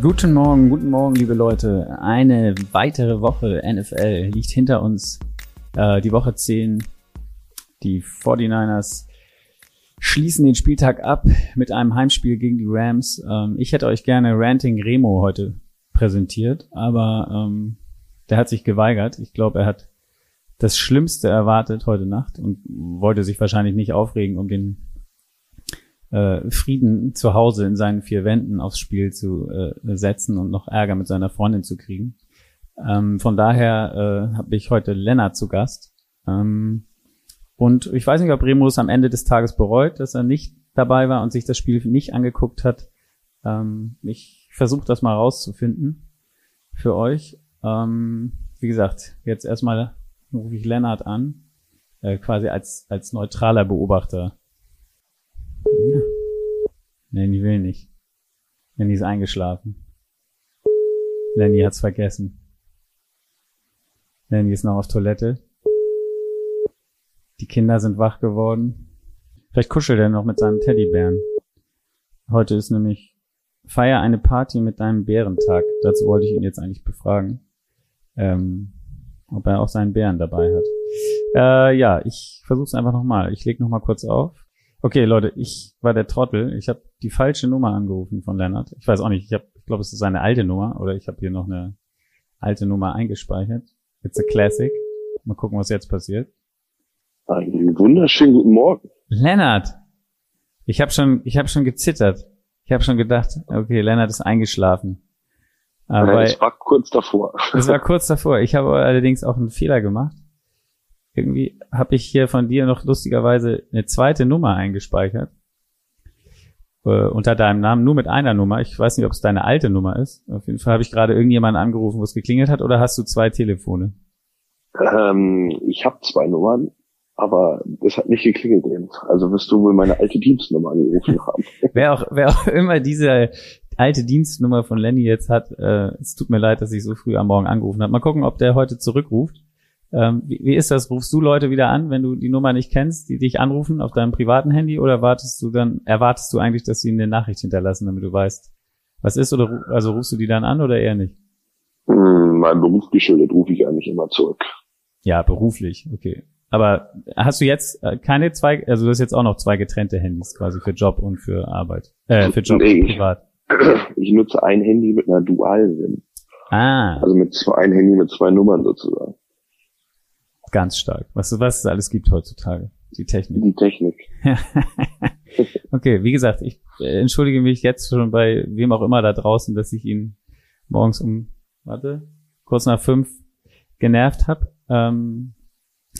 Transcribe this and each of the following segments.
Guten Morgen, guten Morgen, liebe Leute. Eine weitere Woche NFL liegt hinter uns. Äh, die Woche 10. Die 49ers schließen den Spieltag ab mit einem Heimspiel gegen die Rams. Ähm, ich hätte euch gerne Ranting Remo heute präsentiert, aber ähm, der hat sich geweigert. Ich glaube, er hat das Schlimmste erwartet heute Nacht und wollte sich wahrscheinlich nicht aufregen, um den äh, Frieden zu Hause in seinen vier Wänden aufs Spiel zu äh, setzen und noch Ärger mit seiner Freundin zu kriegen. Ähm, von daher äh, habe ich heute Lennart zu Gast. Ähm, und ich weiß nicht, ob Remus am Ende des Tages bereut, dass er nicht dabei war und sich das Spiel nicht angeguckt hat. Ähm, ich versuche das mal rauszufinden für euch. Ähm, wie gesagt, jetzt erstmal rufe ich Lennart an, äh, quasi als, als neutraler Beobachter Lenny will nicht. Lenny ist eingeschlafen. Lenny hat's vergessen. Lenny ist noch auf Toilette. Die Kinder sind wach geworden. Vielleicht kuschelt er noch mit seinem Teddybären. Heute ist nämlich Feier eine Party mit deinem Bärentag. Dazu wollte ich ihn jetzt eigentlich befragen. Ähm, ob er auch seinen Bären dabei hat. Äh, ja, ich versuch's einfach nochmal. Ich leg nochmal kurz auf. Okay, Leute, ich war der Trottel. Ich habe die falsche Nummer angerufen von Lennart. Ich weiß auch nicht, ich, hab, ich glaube, es ist seine alte Nummer oder ich habe hier noch eine alte Nummer eingespeichert. It's a classic. Mal gucken, was jetzt passiert. Einen wunderschönen guten Morgen. Lennart, ich habe schon, ich habe schon gezittert. Ich habe schon gedacht, okay, Lennart ist eingeschlafen. Aber es war kurz davor. Es war kurz davor. Ich habe allerdings auch einen Fehler gemacht irgendwie habe ich hier von dir noch lustigerweise eine zweite Nummer eingespeichert. Äh, unter deinem Namen, nur mit einer Nummer. Ich weiß nicht, ob es deine alte Nummer ist. Auf jeden Fall habe ich gerade irgendjemanden angerufen, wo es geklingelt hat, oder hast du zwei Telefone? Ähm, ich habe zwei Nummern, aber es hat nicht geklingelt eben. Also wirst du wohl meine alte Dienstnummer angerufen haben. wer, auch, wer auch immer diese alte Dienstnummer von Lenny jetzt hat, äh, es tut mir leid, dass ich so früh am Morgen angerufen habe. Mal gucken, ob der heute zurückruft. Ähm, wie, wie ist das? Rufst du Leute wieder an, wenn du die Nummer nicht kennst, die dich anrufen auf deinem privaten Handy oder wartest du dann, erwartest du eigentlich, dass sie eine Nachricht hinterlassen, damit du weißt, was ist oder also rufst du die dann an oder eher nicht? Hm, mein Beruf geschuldet rufe ich eigentlich immer zurück. Ja, beruflich, okay. Aber hast du jetzt äh, keine zwei, also du hast jetzt auch noch zwei getrennte Handys quasi für Job und für Arbeit, äh, für Job nee, und privat. Ich, ich nutze ein Handy mit einer Dual-SIM. Ah. Also mit zwei, ein Handy mit zwei Nummern sozusagen. Ganz stark. Was, was es alles gibt heutzutage. Die Technik. Die Technik. okay, wie gesagt, ich äh, entschuldige mich jetzt schon bei wem auch immer da draußen, dass ich ihn morgens um, warte, kurz nach fünf genervt habe. Ähm,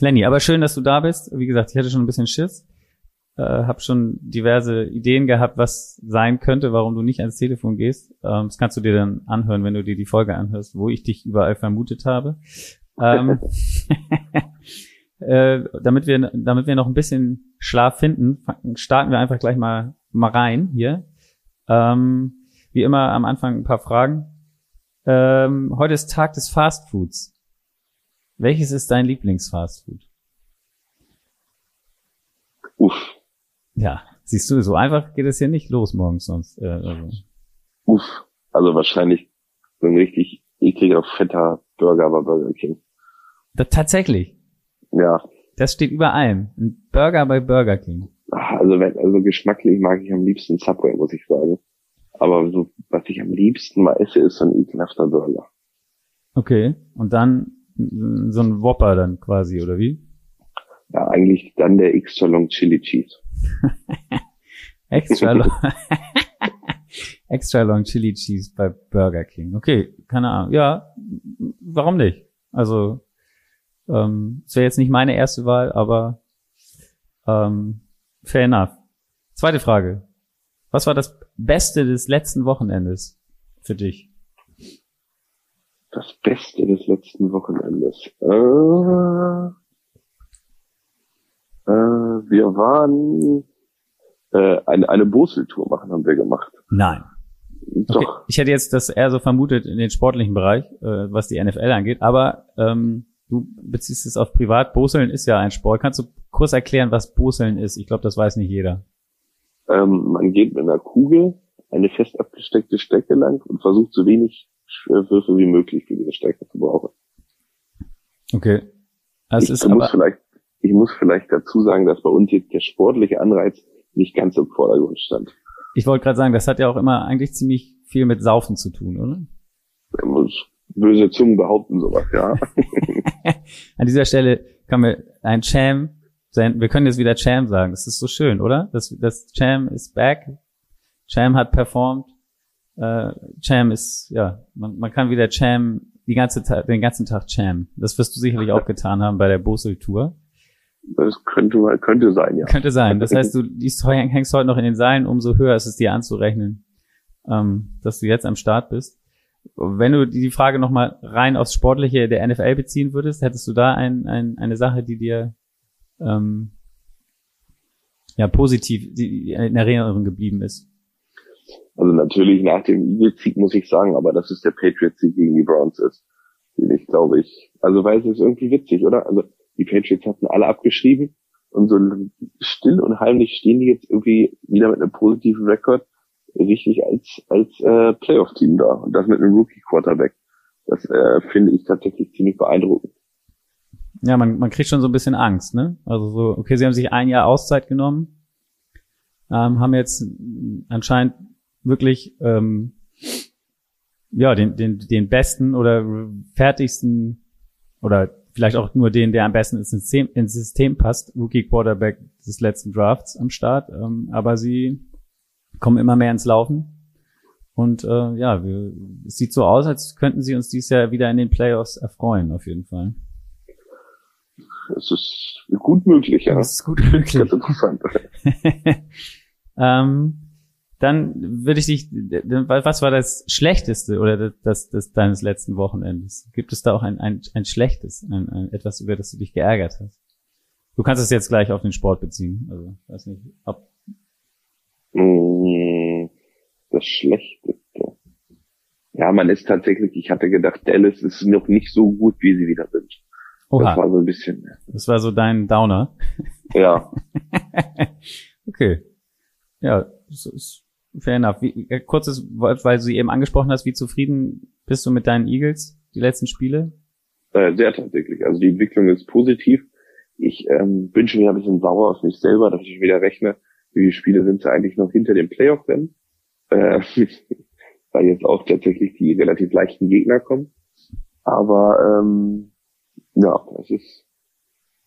Lenny, aber schön, dass du da bist. Wie gesagt, ich hatte schon ein bisschen Schiss. Äh, habe schon diverse Ideen gehabt, was sein könnte, warum du nicht ans Telefon gehst. Ähm, das kannst du dir dann anhören, wenn du dir die Folge anhörst, wo ich dich überall vermutet habe. Ähm, äh, damit wir, damit wir noch ein bisschen Schlaf finden, starten wir einfach gleich mal, mal rein hier. Ähm, wie immer am Anfang ein paar Fragen. Ähm, heute ist Tag des Fastfoods. Welches ist dein Lieblingsfastfood? Uff. Ja, siehst du, so einfach geht es hier nicht los morgens sonst. Äh, also. Uff. Also wahrscheinlich so ein richtig ekliger, fetter Burger bei Burger King. Da, tatsächlich. Ja. Das steht über allem. Ein Burger bei Burger King. Also, wenn, also geschmacklich mag ich am liebsten Subway, muss ich sagen. Aber so, was ich am liebsten mal esse, ist so ein ekelhafter Burger. Okay. Und dann so ein Whopper dann quasi, oder wie? Ja, eigentlich dann der extra long Chili Cheese. extra long. extra long Chili Cheese bei Burger King. Okay, keine Ahnung. Ja, warum nicht? Also ähm, das wäre jetzt nicht meine erste Wahl, aber ähm, fair enough. Zweite Frage. Was war das Beste des letzten Wochenendes für dich? Das Beste des letzten Wochenendes. Äh, äh, wir waren äh, eine, eine Boseltour machen, haben wir gemacht. Nein. Okay. Doch. Ich hätte jetzt das eher so vermutet in den sportlichen Bereich, äh, was die NFL angeht, aber ähm, du beziehst es auf privat. Boseln ist ja ein Sport. Kannst du kurz erklären, was Boseln ist? Ich glaube, das weiß nicht jeder. Ähm, man geht mit einer Kugel eine fest abgesteckte Strecke lang und versucht so wenig Würfe wie möglich für diese Strecke zu brauchen. Okay. Also ich, muss vielleicht, ich muss vielleicht dazu sagen, dass bei uns jetzt der sportliche Anreiz nicht ganz im Vordergrund stand. Ich wollte gerade sagen, das hat ja auch immer eigentlich ziemlich viel mit Saufen zu tun, oder? Man muss böse Zungen behaupten sowas, ja. An dieser Stelle kann wir ein Cham senden. Wir können jetzt wieder Cham sagen. Das ist so schön, oder? Das, das Cham ist back. Cham hat performt. Äh, Cham ist, ja, man, man kann wieder Cham die ganze Tag, den ganzen Tag Cham. Das wirst du sicherlich auch getan haben bei der Bosel-Tour. Das könnte, könnte sein, ja. Könnte sein. Das heißt, du liest, hängst heute noch in den Seilen, umso höher ist es dir anzurechnen, ähm, dass du jetzt am Start bist. Wenn du die Frage nochmal rein aufs Sportliche der NFL beziehen würdest, hättest du da ein, ein, eine Sache, die dir ähm, ja positiv die in Erinnerung geblieben ist? Also natürlich nach dem Eagles-Sieg muss ich sagen, aber dass es der Patriots-Sieg gegen die Browns ist. Ich glaube ich. Also weil es ist irgendwie witzig, oder? Also die Patriots hatten alle abgeschrieben und so still und heimlich stehen die jetzt irgendwie wieder mit einem positiven Rekord richtig als als äh, Playoff-Team da und das mit einem Rookie-Quarterback. Das äh, finde ich tatsächlich ziemlich beeindruckend. Ja, man, man kriegt schon so ein bisschen Angst, ne? Also so, okay, sie haben sich ein Jahr Auszeit genommen, ähm, haben jetzt anscheinend wirklich ähm, ja den, den, den besten oder fertigsten oder vielleicht auch nur den, der am besten ins System, ins System passt, Rookie Quarterback des letzten Drafts am Start. Ähm, aber sie kommen immer mehr ins Laufen. Und äh, ja, wir, es sieht so aus, als könnten sie uns dieses Jahr wieder in den Playoffs erfreuen, auf jeden Fall. Es ist gut möglich, ja. Es ist gut möglich. Das ist interessant. ähm, dann würde ich dich, was war das Schlechteste oder das, das, das deines letzten Wochenendes? Gibt es da auch ein, ein, ein Schlechtes, ein, ein, etwas, über das du dich geärgert hast? Du kannst es jetzt gleich auf den Sport beziehen. Also, weiß nicht, ob. Mm, das Schlechteste. Ja, man ist tatsächlich, ich hatte gedacht, Dallas ist noch nicht so gut, wie sie wieder sind. Oha. Das war so ein bisschen. Das war so dein Downer. Ja. okay. Ja, das ist fair enough. Wie, äh, kurzes, weil du sie eben angesprochen hast, wie zufrieden bist du mit deinen Eagles, die letzten Spiele? Äh, sehr tatsächlich. Also die Entwicklung ist positiv. Ich ähm, bin schon wieder ein bisschen sauer auf mich selber, dass ich wieder rechne, wie viele Spiele sind sie eigentlich noch hinter dem Playoff-Rennen. Äh, weil jetzt auch tatsächlich die relativ leichten Gegner kommen. Aber ähm, ja, es ist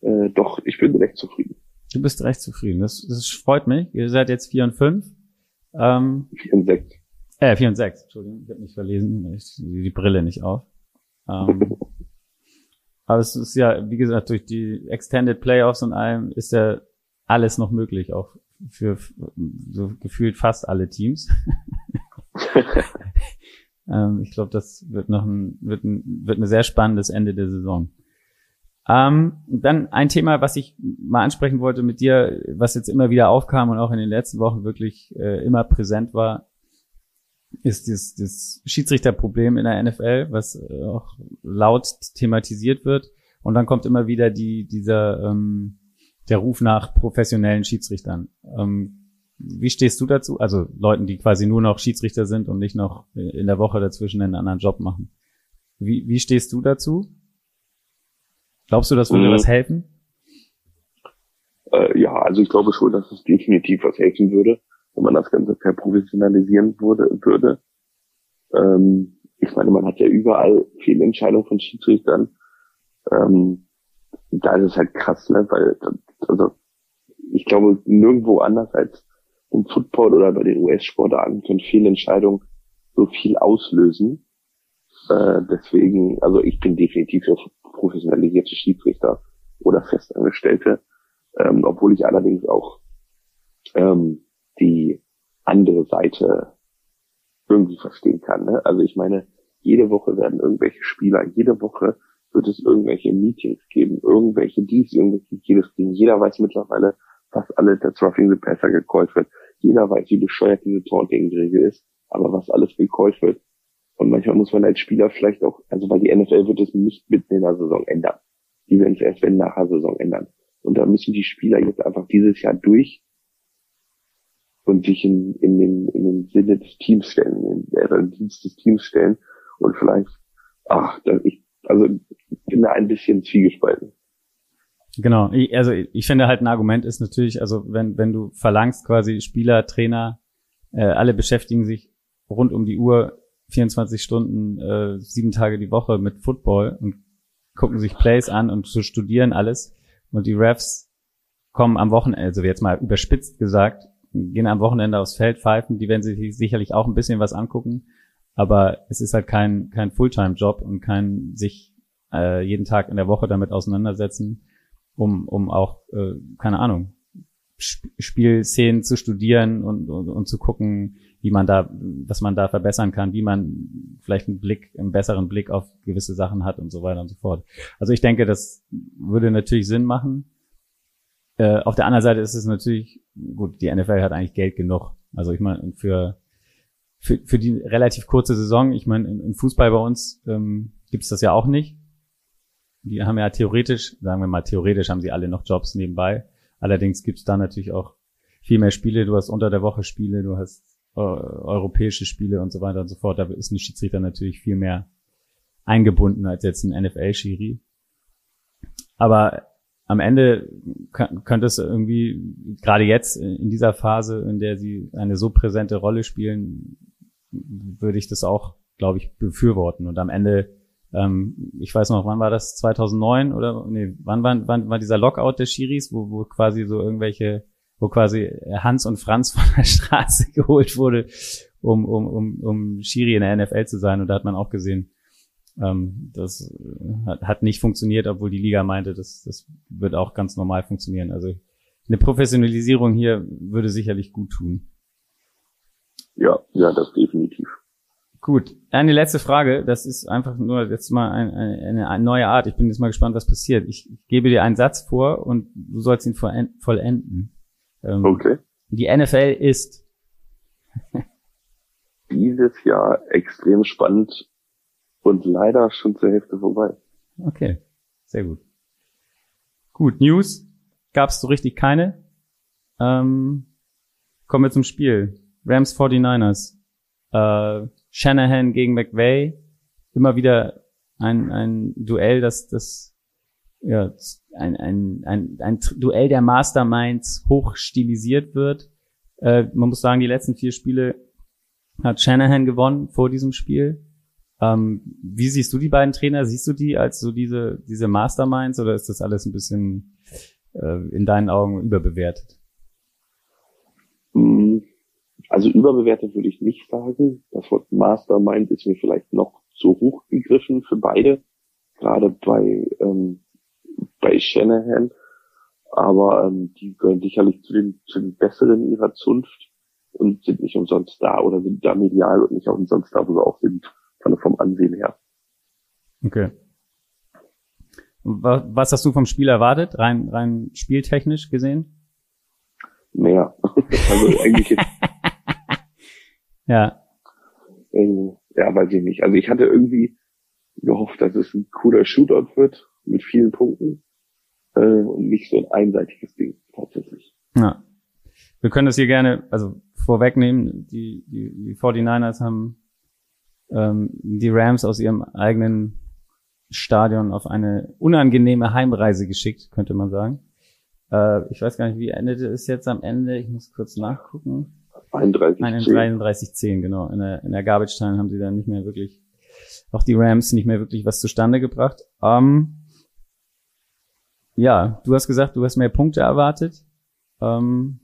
äh, doch, ich bin recht zufrieden. Du bist recht zufrieden. Das, das freut mich. Ihr seid jetzt vier und fünf. Ähm, 4 und 6. Äh, 4 und 6, Entschuldigung, ich habe nicht verlesen, ich die Brille nicht auf. Ähm, aber es ist ja, wie gesagt, durch die Extended Playoffs und allem ist ja alles noch möglich, auch für so gefühlt fast alle Teams. ähm, ich glaube, das wird noch ein, wird ein, wird ein sehr spannendes Ende der Saison. Ähm, dann ein Thema, was ich mal ansprechen wollte mit dir, was jetzt immer wieder aufkam und auch in den letzten Wochen wirklich äh, immer präsent war, ist das, das Schiedsrichterproblem in der NFL, was äh, auch laut thematisiert wird. Und dann kommt immer wieder die, dieser, ähm, der Ruf nach professionellen Schiedsrichtern. Ähm, wie stehst du dazu? Also Leuten, die quasi nur noch Schiedsrichter sind und nicht noch in der Woche dazwischen einen anderen Job machen. Wie, wie stehst du dazu? Glaubst du, das würde mhm. was helfen? Äh, ja, also ich glaube schon, dass es definitiv was helfen würde, wenn man das Ganze verprofessionalisieren würde. würde. Ähm, ich meine, man hat ja überall Fehlentscheidungen von Schiedsrichtern. Ähm, da ist es halt krass, ne? weil also ich glaube, nirgendwo anders als im Football oder bei den US-Sportarten können Fehlentscheidungen so viel auslösen. Äh, deswegen, also ich bin definitiv für professionalisierte Schiedsrichter oder Festangestellte, ähm, obwohl ich allerdings auch ähm, die andere Seite irgendwie verstehen kann. Ne? Also ich meine, jede Woche werden irgendwelche Spieler, jede Woche wird es irgendwelche Meetings geben, irgendwelche dies, irgendwelche jedes Ding. Jeder weiß mittlerweile, was alles der Roughing the Passer gecallt wird. Jeder weiß, wie bescheuert diese Taunting-Regel ist. Aber was alles gecallt wird. Und manchmal muss man als Spieler vielleicht auch, also weil die NFL wird es nicht mitten in der Saison ändern. Die werden es erst wenn nach der Saison ändern. Und da müssen die Spieler jetzt einfach dieses Jahr durch und sich in, in, den, in den Sinne des Teams stellen, in, den Dienst des Teams stellen und vielleicht, ach, ich, also ich bin da ein bisschen zwiegespalten. Genau, ich, also ich finde halt ein Argument ist natürlich, also wenn, wenn du verlangst quasi Spieler, Trainer, äh, alle beschäftigen sich rund um die Uhr 24 Stunden, äh, sieben Tage die Woche mit Football und gucken sich Plays an und zu studieren alles. Und die Refs kommen am Wochenende, also jetzt mal überspitzt gesagt, gehen am Wochenende aufs Feld pfeifen, die werden sich sicherlich auch ein bisschen was angucken, aber es ist halt kein, kein Fulltime-Job und kein sich äh, jeden Tag in der Woche damit auseinandersetzen, um, um auch, äh, keine Ahnung, Spielszenen zu studieren und, und, und zu gucken, wie man da, was man da verbessern kann, wie man vielleicht einen Blick, einen besseren Blick auf gewisse Sachen hat und so weiter und so fort. Also ich denke, das würde natürlich Sinn machen. Äh, auf der anderen Seite ist es natürlich, gut, die NFL hat eigentlich Geld genug. Also ich meine, für, für, für die relativ kurze Saison, ich meine, im, im Fußball bei uns ähm, gibt es das ja auch nicht. Die haben ja theoretisch, sagen wir mal, theoretisch haben sie alle noch Jobs nebenbei. Allerdings gibt es da natürlich auch viel mehr Spiele. Du hast unter der Woche Spiele, du hast äh, europäische Spiele und so weiter und so fort. Da ist ein Schiedsrichter natürlich viel mehr eingebunden als jetzt ein NFL-Schiri. Aber am Ende könnte es irgendwie, gerade jetzt in dieser Phase, in der sie eine so präsente Rolle spielen, würde ich das auch, glaube ich, befürworten. Und am Ende, ähm, ich weiß noch, wann war das? 2009 oder nee, wann war, wann war dieser Lockout der Schiris, wo, wo quasi so irgendwelche, wo quasi Hans und Franz von der Straße geholt wurde, um, um, um, um Schiri in der NFL zu sein. Und da hat man auch gesehen, ähm, das hat, hat nicht funktioniert, obwohl die Liga meinte, das, das wird auch ganz normal funktionieren. Also eine Professionalisierung hier würde sicherlich gut tun. Ja, ja, das definitiv. Gut, eine letzte Frage. Das ist einfach nur jetzt mal ein, eine, eine, neue Art. Ich bin jetzt mal gespannt, was passiert. Ich, gebe dir einen Satz vor und du sollst ihn vollenden. Ähm, okay. Die NFL ist dieses Jahr extrem spannend und leider schon zur Hälfte vorbei. Okay, sehr gut. Gut, News gab es so richtig keine. Ähm, kommen wir zum Spiel. Rams 49ers. Äh, Shanahan gegen McVay. Immer wieder ein, ein Duell, das, das ja, ein, ein, ein, ein Duell der Masterminds hoch stilisiert wird. Äh, man muss sagen, die letzten vier Spiele hat Shanahan gewonnen vor diesem Spiel. Ähm, wie siehst du die beiden Trainer? Siehst du die als so diese, diese Masterminds oder ist das alles ein bisschen äh, in deinen Augen überbewertet? Hm, also überbewertet würde ich nicht sagen. Das Wort Mastermind ist mir vielleicht noch zu hoch gegriffen für beide. Gerade bei, ähm, bei Shanahan. Aber ähm, die gehören sicherlich zu den, zu den Besseren ihrer Zunft und sind nicht umsonst da oder sind da medial und nicht umsonst da, wo sie auch sind vom Ansehen her. Okay. Was hast du vom Spiel erwartet, rein, rein spieltechnisch gesehen? Mehr. also eigentlich ja. Ähm, ja, weiß ich nicht. Also ich hatte irgendwie gehofft, dass es ein cooler Shootout wird mit vielen Punkten äh, und nicht so ein einseitiges Ding tatsächlich. Ja. Wir können das hier gerne, also vorwegnehmen. Die, die, die 49ers haben ähm, die Rams aus ihrem eigenen Stadion auf eine unangenehme Heimreise geschickt, könnte man sagen. Äh, ich weiß gar nicht, wie endete es jetzt am Ende. Ich muss kurz nachgucken. 31, 10, genau. In der, in der Garbage Time haben sie dann nicht mehr wirklich, auch die Rams nicht mehr wirklich was zustande gebracht. Ähm, ja, du hast gesagt, du hast mehr Punkte erwartet. Ähm,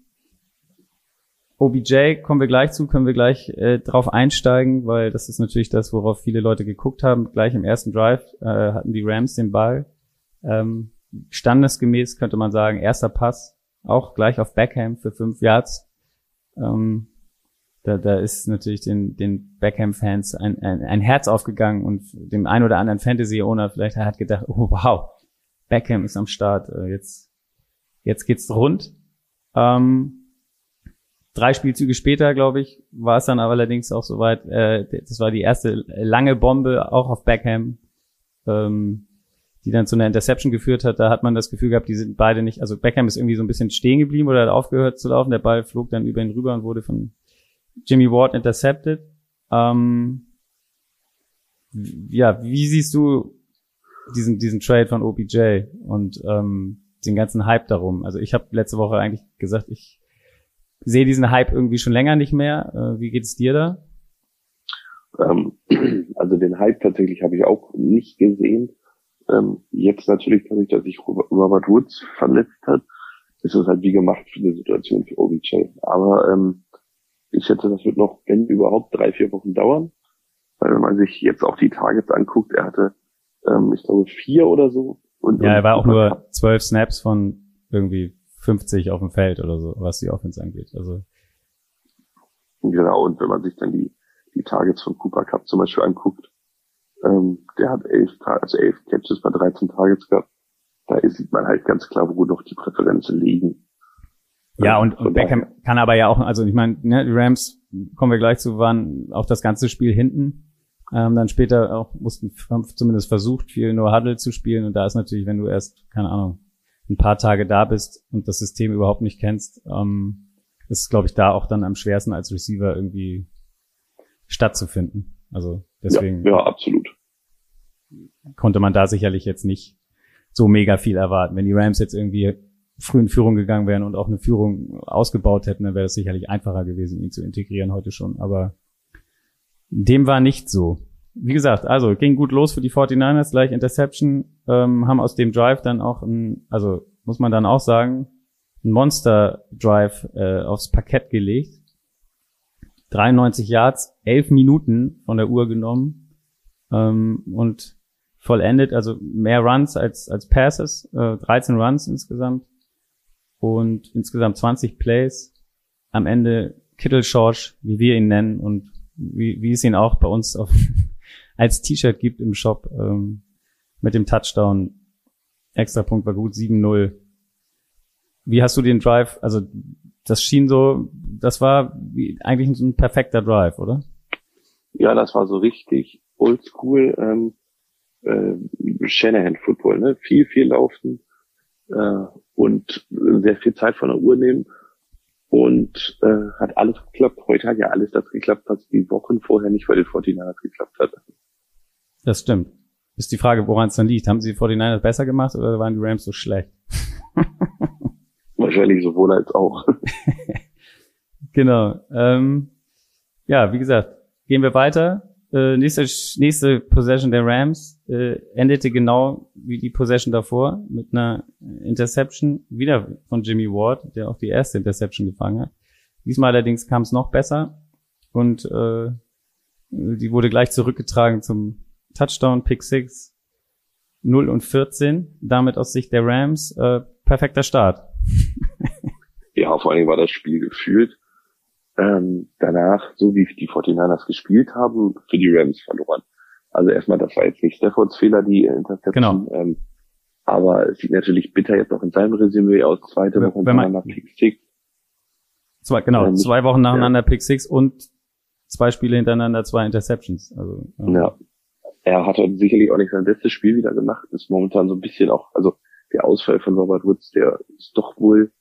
OBJ kommen wir gleich zu, können wir gleich äh, drauf einsteigen, weil das ist natürlich das, worauf viele Leute geguckt haben. Gleich im ersten Drive äh, hatten die Rams den Ball. Ähm, standesgemäß könnte man sagen, erster Pass, auch gleich auf Beckham für fünf Yards. Ähm, da, da ist natürlich den, den Beckham-Fans ein, ein, ein Herz aufgegangen und dem ein oder anderen Fantasy-Owner vielleicht hat gedacht, oh wow, Beckham ist am Start, äh, jetzt, jetzt geht's rund. Ähm, drei Spielzüge später, glaube ich, war es dann aber allerdings auch soweit. Äh, das war die erste lange Bombe, auch auf Beckham, ähm, die dann zu einer Interception geführt hat. Da hat man das Gefühl gehabt, die sind beide nicht. Also Beckham ist irgendwie so ein bisschen stehen geblieben oder hat aufgehört zu laufen. Der Ball flog dann über ihn rüber und wurde von Jimmy Ward intercepted. Ähm, ja, wie siehst du diesen diesen Trade von OBJ und ähm, den ganzen Hype darum? Also ich habe letzte Woche eigentlich gesagt, ich sehe diesen Hype irgendwie schon länger nicht mehr. Äh, wie geht es dir da? Ähm, also den Hype tatsächlich habe ich auch nicht gesehen. Ähm, jetzt natürlich dadurch, dass sich Robert Woods verletzt hat, ist es halt wie gemacht für eine Situation für OBJ. Aber ähm, ich schätze, das wird noch, wenn überhaupt, drei, vier Wochen dauern. Weil wenn man sich jetzt auch die Targets anguckt, er hatte, ähm, ich glaube, vier oder so. Und, ja, er war auch nur zwölf Snaps von irgendwie 50 auf dem Feld oder so, was die Offense angeht. Also genau, und wenn man sich dann die, die Targets von Cooper Cup zum Beispiel anguckt, ähm, der hat elf, also elf Catches bei 13 Targets gehabt. Da sieht man halt ganz klar, wo doch die Präferenzen liegen. Ja, und, und Beckham kann aber ja auch, also ich meine, ne, die Rams, kommen wir gleich zu, waren auch das ganze Spiel hinten. Ähm, dann später auch mussten, haben zumindest versucht, viel nur Huddle zu spielen. Und da ist natürlich, wenn du erst, keine Ahnung, ein paar Tage da bist und das System überhaupt nicht kennst, ähm, ist, glaube ich, da auch dann am schwersten als Receiver irgendwie stattzufinden. Also deswegen. Ja, ja, absolut. Konnte man da sicherlich jetzt nicht so mega viel erwarten. Wenn die Rams jetzt irgendwie früh in Führung gegangen wären und auch eine Führung ausgebaut hätten, dann wäre es sicherlich einfacher gewesen, ihn zu integrieren heute schon. Aber dem war nicht so. Wie gesagt, also ging gut los für die 49ers, gleich Interception, ähm, haben aus dem Drive dann auch ein, also muss man dann auch sagen, ein Monster Drive äh, aufs Parkett gelegt. 93 Yards, 11 Minuten von der Uhr genommen ähm, und vollendet, also mehr Runs als, als Passes, äh, 13 Runs insgesamt und insgesamt 20 Plays. Am Ende Kittle Schorsch, wie wir ihn nennen und wie, wie es ihn auch bei uns auf, als T-Shirt gibt im Shop ähm, mit dem Touchdown. Extra Punkt war gut, 7-0. Wie hast du den Drive, also das schien so, das war wie, eigentlich ein perfekter Drive, oder? Ja, das war so richtig oldschool ähm, äh, Shanahan Football, ne? Viel, viel laufen äh, und sehr viel Zeit von der Uhr nehmen und äh, hat alles geklappt. Heute hat ja alles das geklappt, was die Wochen vorher nicht bei den 49ers geklappt hat. Das stimmt. Ist die Frage, woran es dann liegt. Haben sie die 49ers besser gemacht oder waren die Rams so schlecht? Wahrscheinlich sowohl als auch. genau. Ähm, ja, wie gesagt, gehen wir weiter. Äh, nächste, nächste Possession der Rams äh, endete genau wie die Possession davor mit einer Interception wieder von Jimmy Ward, der auch die erste Interception gefangen hat. Diesmal allerdings kam es noch besser und äh, die wurde gleich zurückgetragen zum Touchdown Pick 6 0 und 14. Damit aus Sicht der Rams äh, perfekter Start. ja, vor allem war das Spiel gefühlt ähm, danach, so wie die 49ers gespielt haben, für die Rams verloren. Also erstmal, das war jetzt nicht Staffords Fehler, die Interception. Genau. Ähm, aber es sieht natürlich bitter jetzt auch in seinem Resümee aus. Zweite Woche nach Pick Six. Zwei, genau, ähm, zwei Wochen nacheinander ja. Pick Six und zwei Spiele hintereinander, zwei Interceptions. Also, ähm. ja. Er hat sicherlich auch nicht sein letztes Spiel wieder gemacht. Ist momentan so ein bisschen auch, also der Ausfall von Robert Woods, der ist doch wohl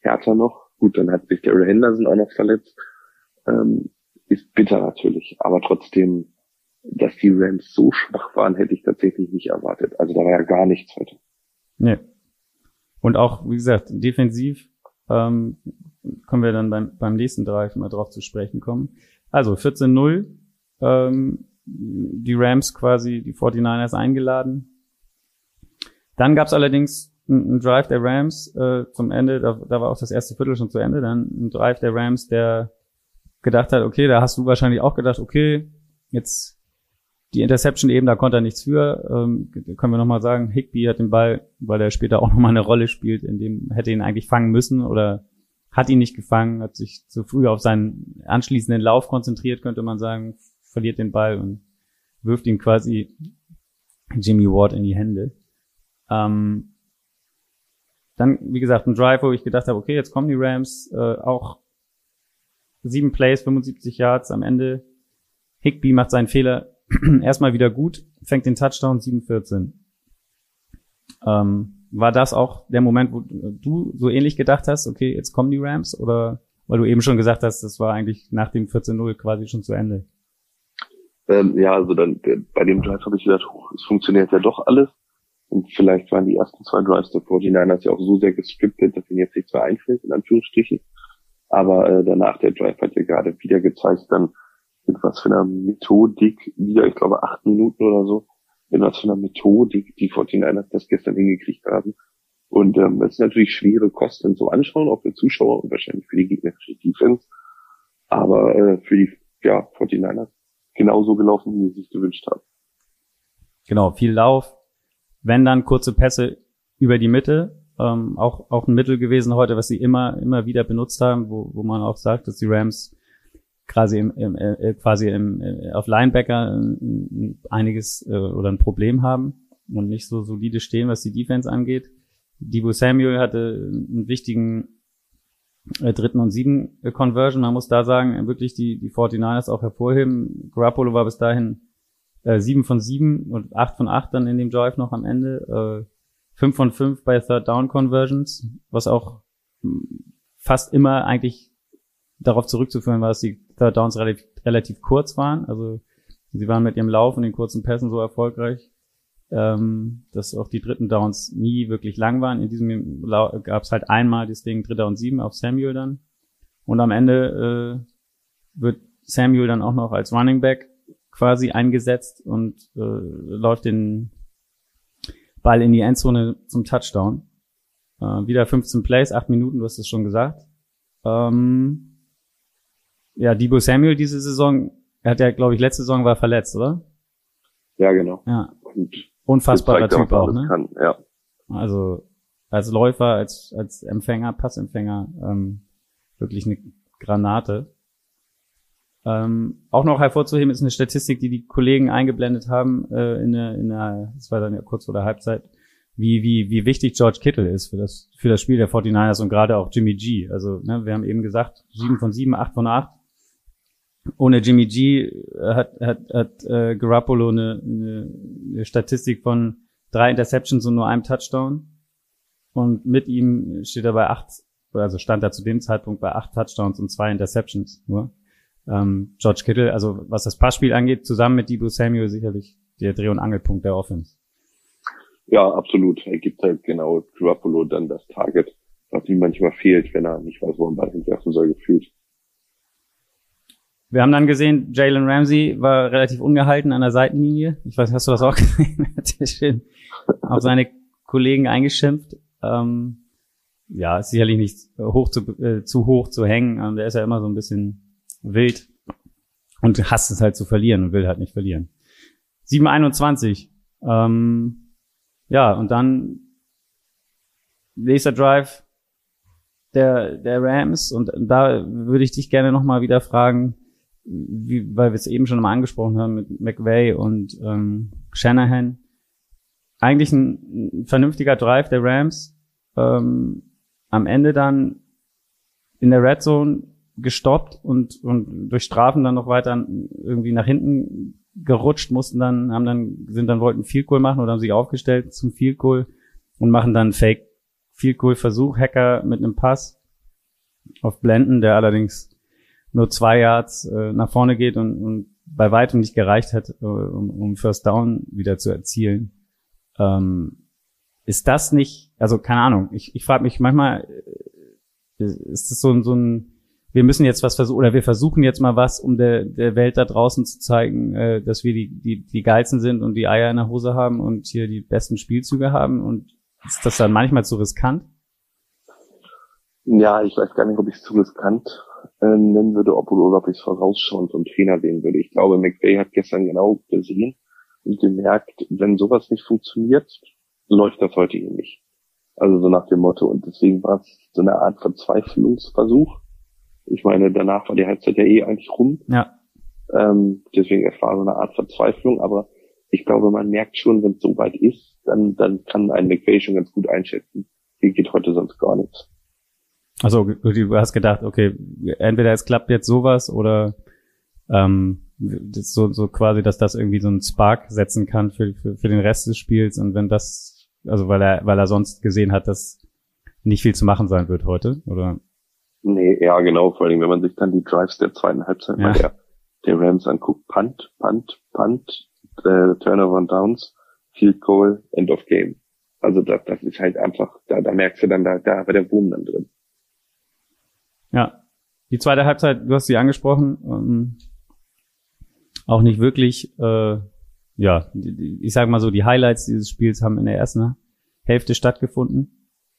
härter noch. Gut, dann hat sich Daryl Henderson auch noch verletzt. Ähm, ist bitter natürlich, aber trotzdem, dass die Rams so schwach waren, hätte ich tatsächlich nicht erwartet. Also da war ja gar nichts heute. Nee. Und auch, wie gesagt, defensiv ähm, können wir dann beim, beim nächsten Drive mal drauf zu sprechen kommen. Also 14-0, ähm, die Rams quasi, die 49ers eingeladen. Dann gab's allerdings ein, Drive der Rams äh, zum Ende, da, da war auch das erste Viertel schon zu Ende, dann ein Drive der Rams, der gedacht hat, okay, da hast du wahrscheinlich auch gedacht, okay, jetzt die Interception eben, da konnte er nichts für. Ähm, können wir nochmal sagen, Higby hat den Ball, weil er später auch nochmal eine Rolle spielt, in dem hätte ihn eigentlich fangen müssen oder hat ihn nicht gefangen, hat sich zu früh auf seinen anschließenden Lauf konzentriert, könnte man sagen, verliert den Ball und wirft ihn quasi Jimmy Ward in die Hände. Ähm, dann, wie gesagt, ein Drive, wo ich gedacht habe, okay, jetzt kommen die Rams, äh, auch sieben Plays, 75 Yards am Ende. Higby macht seinen Fehler erstmal wieder gut, fängt den Touchdown 7-14. Ähm, war das auch der Moment, wo du so ähnlich gedacht hast, okay, jetzt kommen die Rams? Oder weil du eben schon gesagt hast, das war eigentlich nach dem 14-0 quasi schon zu Ende? Ähm, ja, also dann bei dem Drive habe ich gedacht, es funktioniert ja doch alles. Und vielleicht waren die ersten zwei Drives der 49ers ja auch so sehr gescriptet, dass ihnen jetzt nichts mehr einfällt, in Anführungsstrichen. Aber äh, danach der Drive hat ja gerade wieder gezeigt, dann mit was für einer Methodik, wieder, ich glaube, acht Minuten oder so, mit was für einer Methodik die 49ers das gestern hingekriegt haben. Und ähm, es ist natürlich schwere Kosten zu anschauen, auch für Zuschauer und wahrscheinlich für die gegnerische Defense. Aber äh, für die ja, 49ers genauso gelaufen, wie sie sich gewünscht haben. Genau, viel Lauf. Wenn dann kurze Pässe über die Mitte, ähm, auch, auch ein Mittel gewesen heute, was sie immer, immer wieder benutzt haben, wo, wo man auch sagt, dass die Rams quasi im, im äh, quasi im, äh, auf Linebacker äh, einiges äh, oder ein Problem haben und nicht so solide stehen, was die Defense angeht. Divo Samuel hatte einen wichtigen äh, dritten und sieben äh, Conversion. Man muss da sagen, wirklich die, die 49ers auch hervorheben. Garoppolo war bis dahin äh, sieben von sieben und acht von acht dann in dem Drive noch am Ende. Äh, fünf von fünf bei Third Down Conversions, was auch fast immer eigentlich darauf zurückzuführen war, dass die Third Downs relativ, relativ kurz waren. Also sie waren mit ihrem Lauf und den kurzen Pässen so erfolgreich, ähm, dass auch die dritten Downs nie wirklich lang waren. In diesem gab es halt einmal das Ding Dritter und Sieben auf Samuel dann. Und am Ende äh, wird Samuel dann auch noch als Running Back quasi eingesetzt und äh, läuft den Ball in die Endzone zum Touchdown. Äh, wieder 15 Plays, 8 Minuten, du hast es schon gesagt. Ähm, ja, Debo Samuel diese Saison, er hat ja, glaube ich, letzte Saison war verletzt, oder? Ja, genau. Ja. Und Unfassbarer Typ auch, ne? Kann, ja. Also als Läufer, als als Empfänger, Passempfänger, ähm, wirklich eine Granate. Ähm, auch noch hervorzuheben ist eine Statistik, die die Kollegen eingeblendet haben äh, in der, in der, das war dann ja kurz vor der Halbzeit, wie, wie, wie wichtig George Kittle ist für das, für das Spiel der 49ers und gerade auch Jimmy G. Also, ne, wir haben eben gesagt, sieben von sieben, acht von acht ohne Jimmy G hat, hat, hat äh, Garoppolo eine, eine, eine Statistik von drei Interceptions und nur einem Touchdown. Und mit ihm steht er bei acht, also stand er zu dem Zeitpunkt bei acht Touchdowns und zwei Interceptions nur. Ähm, George Kittle, also was das Passspiel angeht, zusammen mit Debo Samuel sicherlich der Dreh- und Angelpunkt der Offense. Ja, absolut. Er gibt halt genau Garoppolo dann das Target, was ihm manchmal fehlt, wenn er nicht weiß, wo er Ball hinwerfen soll, gefühlt. Wir haben dann gesehen, Jalen Ramsey war relativ ungehalten an der Seitenlinie. Ich weiß, hast du das auch gesehen? Hat schön auf seine Kollegen eingeschimpft. Ähm, ja, ist sicherlich nicht hoch zu, äh, zu hoch zu hängen. Ähm, der ist ja immer so ein bisschen wild und hasst es halt zu verlieren und will halt nicht verlieren. 7:21. Ähm, ja, und dann Laser Drive der, der Rams und da würde ich dich gerne nochmal wieder fragen, wie, weil wir es eben schon mal angesprochen haben mit McVay und ähm, Shanahan, eigentlich ein, ein vernünftiger Drive der Rams. Ähm, am Ende dann in der Red Zone gestoppt und, und durch Strafen dann noch weiter irgendwie nach hinten gerutscht, mussten dann, haben dann, sind dann wollten Field Goal machen oder haben sich aufgestellt zum Field Goal und machen dann Fake Field Goal Versuch, Hacker mit einem Pass auf Blenden, der allerdings nur zwei Yards äh, nach vorne geht und, und bei weitem nicht gereicht hat, äh, um, um First Down wieder zu erzielen. Ähm, ist das nicht, also keine Ahnung, ich, ich frage mich manchmal, äh, ist das so, ein so ein, wir müssen jetzt was versuchen, oder wir versuchen jetzt mal was, um der, der Welt da draußen zu zeigen, äh, dass wir die, die, die geilsten sind und die Eier in der Hose haben und hier die besten Spielzüge haben und ist das dann manchmal zu riskant? Ja, ich weiß gar nicht, ob ich es zu riskant äh, nennen würde, obwohl ob ich es vorausschauend und Trainer sehen würde. Ich glaube, McVay hat gestern genau gesehen und gemerkt, wenn sowas nicht funktioniert, läuft das heute eh nicht. Also so nach dem Motto. Und deswegen war es so eine Art Verzweiflungsversuch. Ich meine, danach war die Halbzeit ja eh eigentlich rum. Ja. Ähm, deswegen, es war so eine Art Verzweiflung, aber ich glaube, man merkt schon, wenn es so weit ist, dann, dann kann ein McVay schon ganz gut einschätzen. Hier geht heute sonst gar nichts. Also du hast gedacht, okay, entweder es klappt jetzt sowas oder ähm, so, so quasi, dass das irgendwie so einen Spark setzen kann für, für, für den Rest des Spiels und wenn das, also weil er, weil er sonst gesehen hat, dass nicht viel zu machen sein wird heute, oder? Nee, ja, genau, vor allem, wenn man sich dann die Drives der zweiten Halbzeit ja. der, der Rams anguckt, Punt, Punt, Punt, äh, Turnover und Downs, Field Goal, End of Game. Also das, das ist halt einfach, da, da merkst du dann, da, da war der Boom dann drin. Ja. Die zweite Halbzeit, du hast sie angesprochen, ähm, auch nicht wirklich, äh, ja, ich sage mal so, die Highlights dieses Spiels haben in der ersten Hälfte stattgefunden.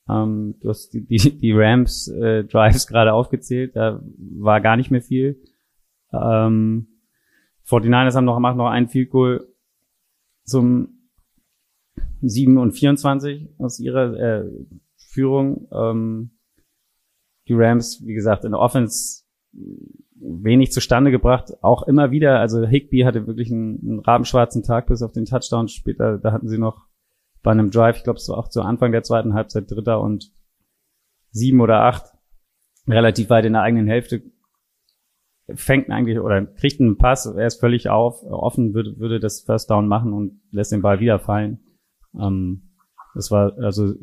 Ähm, du hast die, die, die Rams äh, Drives gerade aufgezählt, da war gar nicht mehr viel. Ähm, 49ers haben noch, gemacht noch einen Field Goal zum 7 und 24 aus ihrer äh, Führung. Ähm, die Rams, wie gesagt, in der Offense wenig zustande gebracht, auch immer wieder. Also Higby hatte wirklich einen, einen rabenschwarzen Tag bis auf den Touchdown. Später, da hatten sie noch bei einem Drive, ich glaube, es war auch zu Anfang der zweiten Halbzeit, dritter und sieben oder acht, relativ weit in der eigenen Hälfte, fängt eigentlich oder kriegt einen Pass, er ist völlig auf, offen, würde, würde das First Down machen und lässt den Ball wieder fallen. Ähm, das war, also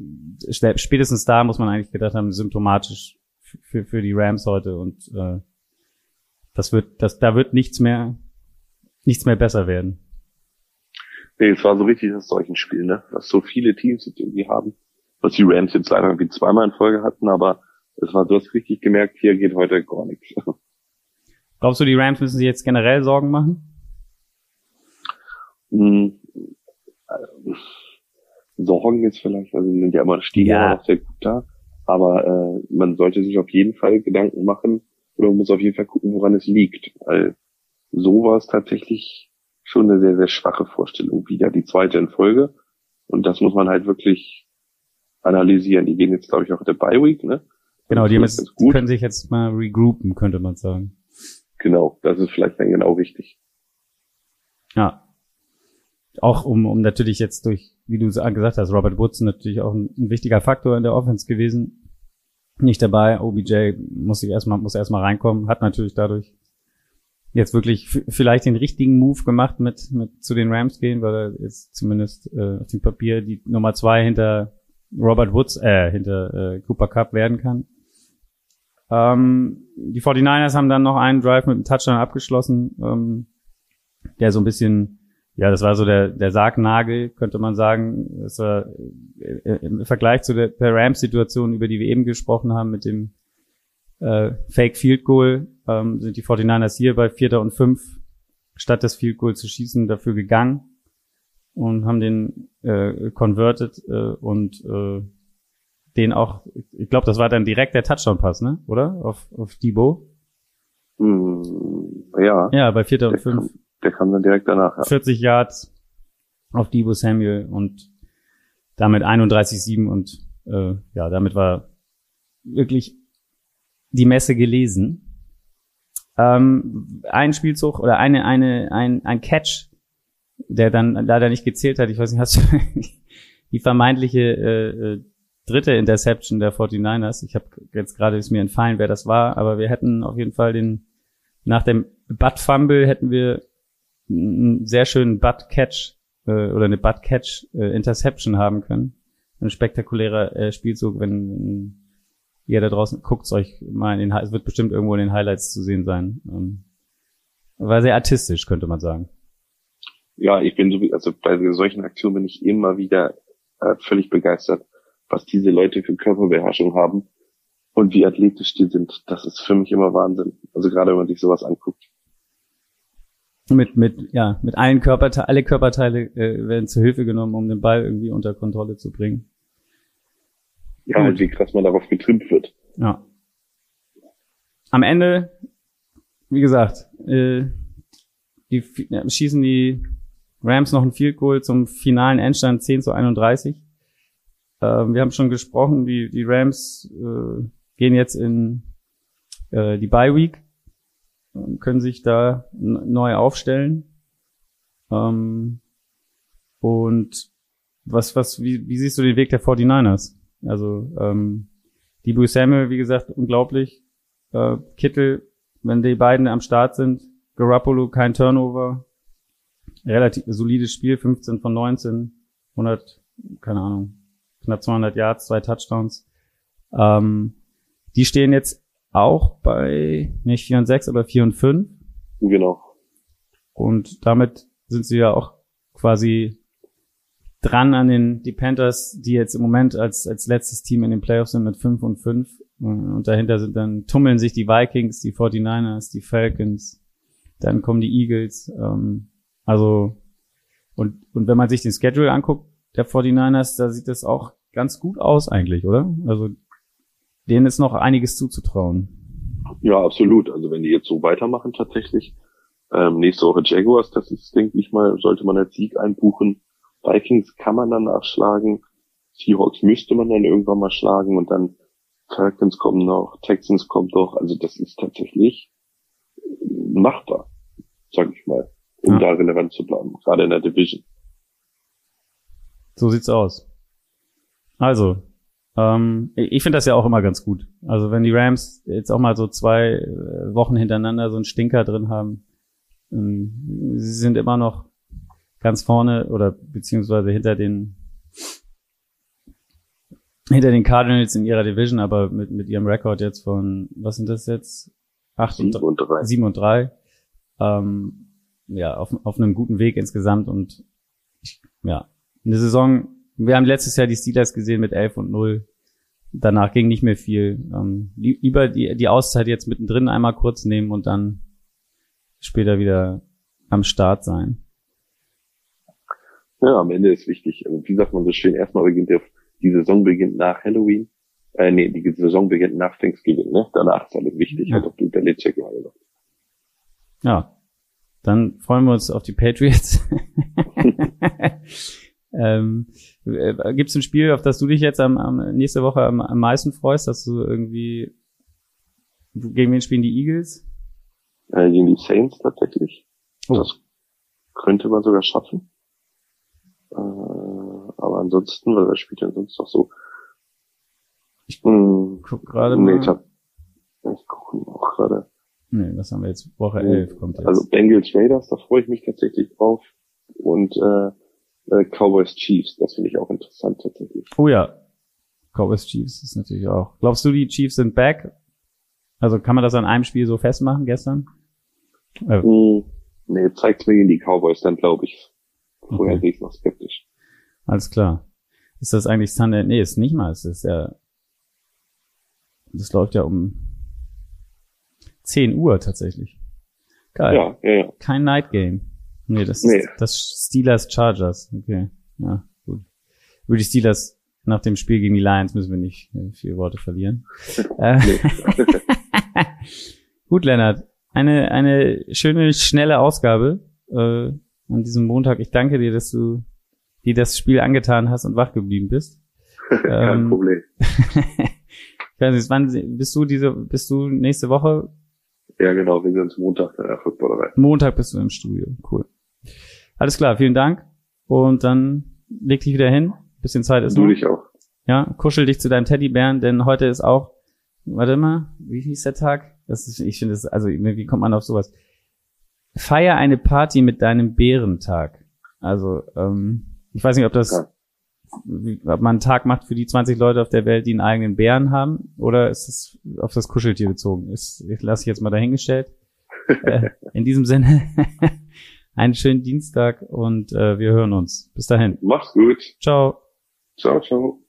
spätestens da muss man eigentlich gedacht haben, symptomatisch für, für die Rams heute und äh, das wird, das, da wird nichts mehr, nichts mehr besser werden. Nee, es war so richtig das solchen Spiel, ne? Was so viele Teams jetzt irgendwie haben. Was die Rams jetzt leider irgendwie zweimal in Folge hatten, aber es war, du hast richtig gemerkt, hier geht heute gar nichts. Glaubst du, die Rams müssen sich jetzt generell Sorgen machen? Hm, äh, Sorgen ist vielleicht, also sind ja immer, stehen ja noch sehr gut da. Aber äh, man sollte sich auf jeden Fall Gedanken machen oder man muss auf jeden Fall gucken, woran es liegt. Weil so war es tatsächlich schon eine sehr, sehr schwache Vorstellung. Wieder die zweite in Folge. Und das muss man halt wirklich analysieren. Die gehen jetzt, glaube ich, auch in der Bye Week, ne? Genau, die, jetzt, die können sich jetzt mal regroupen, könnte man sagen. Genau, das ist vielleicht dann genau wichtig. Ja. Auch um, um natürlich jetzt durch, wie du gesagt hast, Robert Woods natürlich auch ein, ein wichtiger Faktor in der Offense gewesen. Nicht dabei. OBJ muss sich erstmal, muss erstmal reinkommen, hat natürlich dadurch jetzt wirklich vielleicht den richtigen Move gemacht mit, mit zu den Rams gehen, weil er jetzt zumindest äh, auf dem Papier die Nummer zwei hinter Robert Woods, äh, hinter äh, Cooper Cup werden kann. Ähm, die 49ers haben dann noch einen Drive mit einem Touchdown abgeschlossen, ähm, der so ein bisschen ja, das war so der, der Sargnagel, könnte man sagen. Das war äh, im Vergleich zu der, der Rams-Situation, über die wir eben gesprochen haben, mit dem äh, Fake Field Goal, ähm, sind die 49ers hier bei Vierter und Fünf, statt das Field Goal zu schießen, dafür gegangen und haben den äh, converted äh, und äh, den auch, ich glaube, das war dann direkt der Touchdown-Pass, ne? Oder? Auf, auf Debo. Mm, ja. Ja, bei Vierter und Fünf der kam dann direkt danach. Ja. 40 Yards auf Debo Samuel und damit 31-7 und äh, ja, damit war wirklich die Messe gelesen. Ähm, ein Spielzug oder eine, eine, ein, ein Catch, der dann leider nicht gezählt hat. Ich weiß nicht, hast du die vermeintliche äh, äh dritte Interception der 49ers. Ich habe jetzt gerade ist mir entfallen, wer das war, aber wir hätten auf jeden Fall den nach dem Butt Fumble hätten wir einen sehr schönen Butt-Catch äh, oder eine Butt-Catch-Interception äh, haben können. Ein spektakulärer äh, Spielzug, wenn ihr da draußen guckt euch mal in den, es wird bestimmt irgendwo in den Highlights zu sehen sein. Ähm, war sehr artistisch, könnte man sagen. Ja, ich bin so, also bei solchen Aktionen bin ich immer wieder äh, völlig begeistert, was diese Leute für Körperbeherrschung haben und wie athletisch die sind. Das ist für mich immer Wahnsinn. Also gerade wenn man sich sowas anguckt mit mit ja mit allen Körperteile alle Körperteile äh, werden zu Hilfe genommen, um den Ball irgendwie unter Kontrolle zu bringen. Ja, und wie krass man darauf getrimmt wird. Ja. Am Ende, wie gesagt, äh, die ja, schießen die Rams noch ein Field Goal zum finalen Endstand 10 zu 31. Äh, wir haben schon gesprochen, die die Rams äh, gehen jetzt in äh, die Bye Week können sich da neu aufstellen. Ähm, und was, was, wie, wie siehst du den Weg der 49ers? Also, ähm, Debo Samuel, wie gesagt, unglaublich. Äh, Kittel, wenn die beiden am Start sind. Garoppolo, kein Turnover. Relativ solides Spiel, 15 von 19. 100, keine Ahnung, knapp 200 Yards, zwei Touchdowns. Ähm, die stehen jetzt auch bei nicht 4 und 6, aber 4 und 5. Genau. Und damit sind sie ja auch quasi dran an den die Panthers, die jetzt im Moment als als letztes Team in den Playoffs sind mit 5 und 5 und dahinter sind dann tummeln sich die Vikings, die 49ers, die Falcons, dann kommen die Eagles, ähm, also und und wenn man sich den Schedule anguckt, der 49ers, da sieht das auch ganz gut aus eigentlich, oder? Also denen ist noch einiges zuzutrauen. Ja, absolut. Also wenn die jetzt so weitermachen tatsächlich, ähm, nächste Woche Jaguars, das ist, denke ich mal, sollte man als Sieg einbuchen. Vikings kann man dann nachschlagen. Seahawks müsste man dann irgendwann mal schlagen und dann Falcons kommen noch, Texans kommt noch. Also das ist tatsächlich machbar, sag ich mal, um ja. da relevant zu bleiben, gerade in der Division. So sieht's aus. Also, ähm, ich finde das ja auch immer ganz gut. Also wenn die Rams jetzt auch mal so zwei äh, Wochen hintereinander so einen Stinker drin haben, ähm, sie sind immer noch ganz vorne oder beziehungsweise hinter den hinter den Cardinals in ihrer Division, aber mit, mit ihrem Rekord jetzt von, was sind das jetzt? Acht und, und drei. Sieben und drei. Ähm, ja, auf, auf einem guten Weg insgesamt und ja, eine Saison, wir haben letztes Jahr die Steelers gesehen mit 11 und 0. Danach ging nicht mehr viel. Ähm, lieber die, die Auszeit jetzt mittendrin einmal kurz nehmen und dann später wieder am Start sein. Ja, am Ende ist wichtig. Also, wie sagt man so schön, erstmal beginnt der, die Saison beginnt nach Halloween. Äh, nee, die Saison beginnt nach Thanksgiving, ne? Danach ist alles wichtig, ja. halt ob du Belichick mal noch. Ja. Dann freuen wir uns auf die Patriots. ähm, äh, Gibt es ein Spiel, auf das du dich jetzt am, am nächste Woche am, am meisten freust, dass du irgendwie gegen wen spielen die Eagles? Äh, gegen die Saints tatsächlich. Oh. Das könnte man sogar schaffen. Äh, aber ansonsten, weil wer spielt denn sonst noch so? Ich hm, guck gerade mal. Nee, ich, hab, ich gucke auch gerade. Nee, was haben wir jetzt? Woche 11 kommt jetzt. Also Bengals Raiders, da freue ich mich tatsächlich drauf. Und äh, äh, Cowboys Chiefs, das finde ich auch interessant tatsächlich. Oh ja. Cowboys Chiefs ist natürlich auch. Glaubst du, die Chiefs sind back? Also kann man das an einem Spiel so festmachen gestern? Äh. Hm, nee, zeigt's mir in die Cowboys, dann glaube ich. Vorher okay. sehe ich noch skeptisch. Alles klar. Ist das eigentlich Sunday? Nee, ist nicht mal. Es ist ja, das läuft ja um 10 Uhr tatsächlich. Geil. Ja, ja, ja. Kein Night Game. Nee, das nee. ist das Steelers Chargers. Okay. Ja, gut. Über die Steelers nach dem Spiel gegen die Lions müssen wir nicht viele Worte verlieren. Äh, gut, Lennart. Eine, eine schöne, schnelle Ausgabe äh, an diesem Montag. Ich danke dir, dass du dir das Spiel angetan hast und wach geblieben bist. Kein ähm, Problem. ich weiß nicht, wann bist du diese, bist du nächste Woche? Ja, genau, wir sind Montag in der Footballerei. Montag bist du im Studio. Cool. Alles klar, vielen Dank. Und dann leg dich wieder hin. Bisschen Zeit ist du noch. Du dich auch. Ja, kuschel dich zu deinem Teddybären, denn heute ist auch, warte mal, wie hieß der Tag? Das ist, ich finde es, also wie kommt man auf sowas? Feier eine Party mit deinem Bärentag. Also, ähm, ich weiß nicht, ob das, ob man einen Tag macht für die 20 Leute auf der Welt, die einen eigenen Bären haben, oder ist es auf das Kuscheltier bezogen? Ist, ich lasse ich jetzt mal dahingestellt. äh, in diesem Sinne, einen schönen Dienstag und äh, wir hören uns. Bis dahin. Mach's gut. Ciao. Ciao, ciao.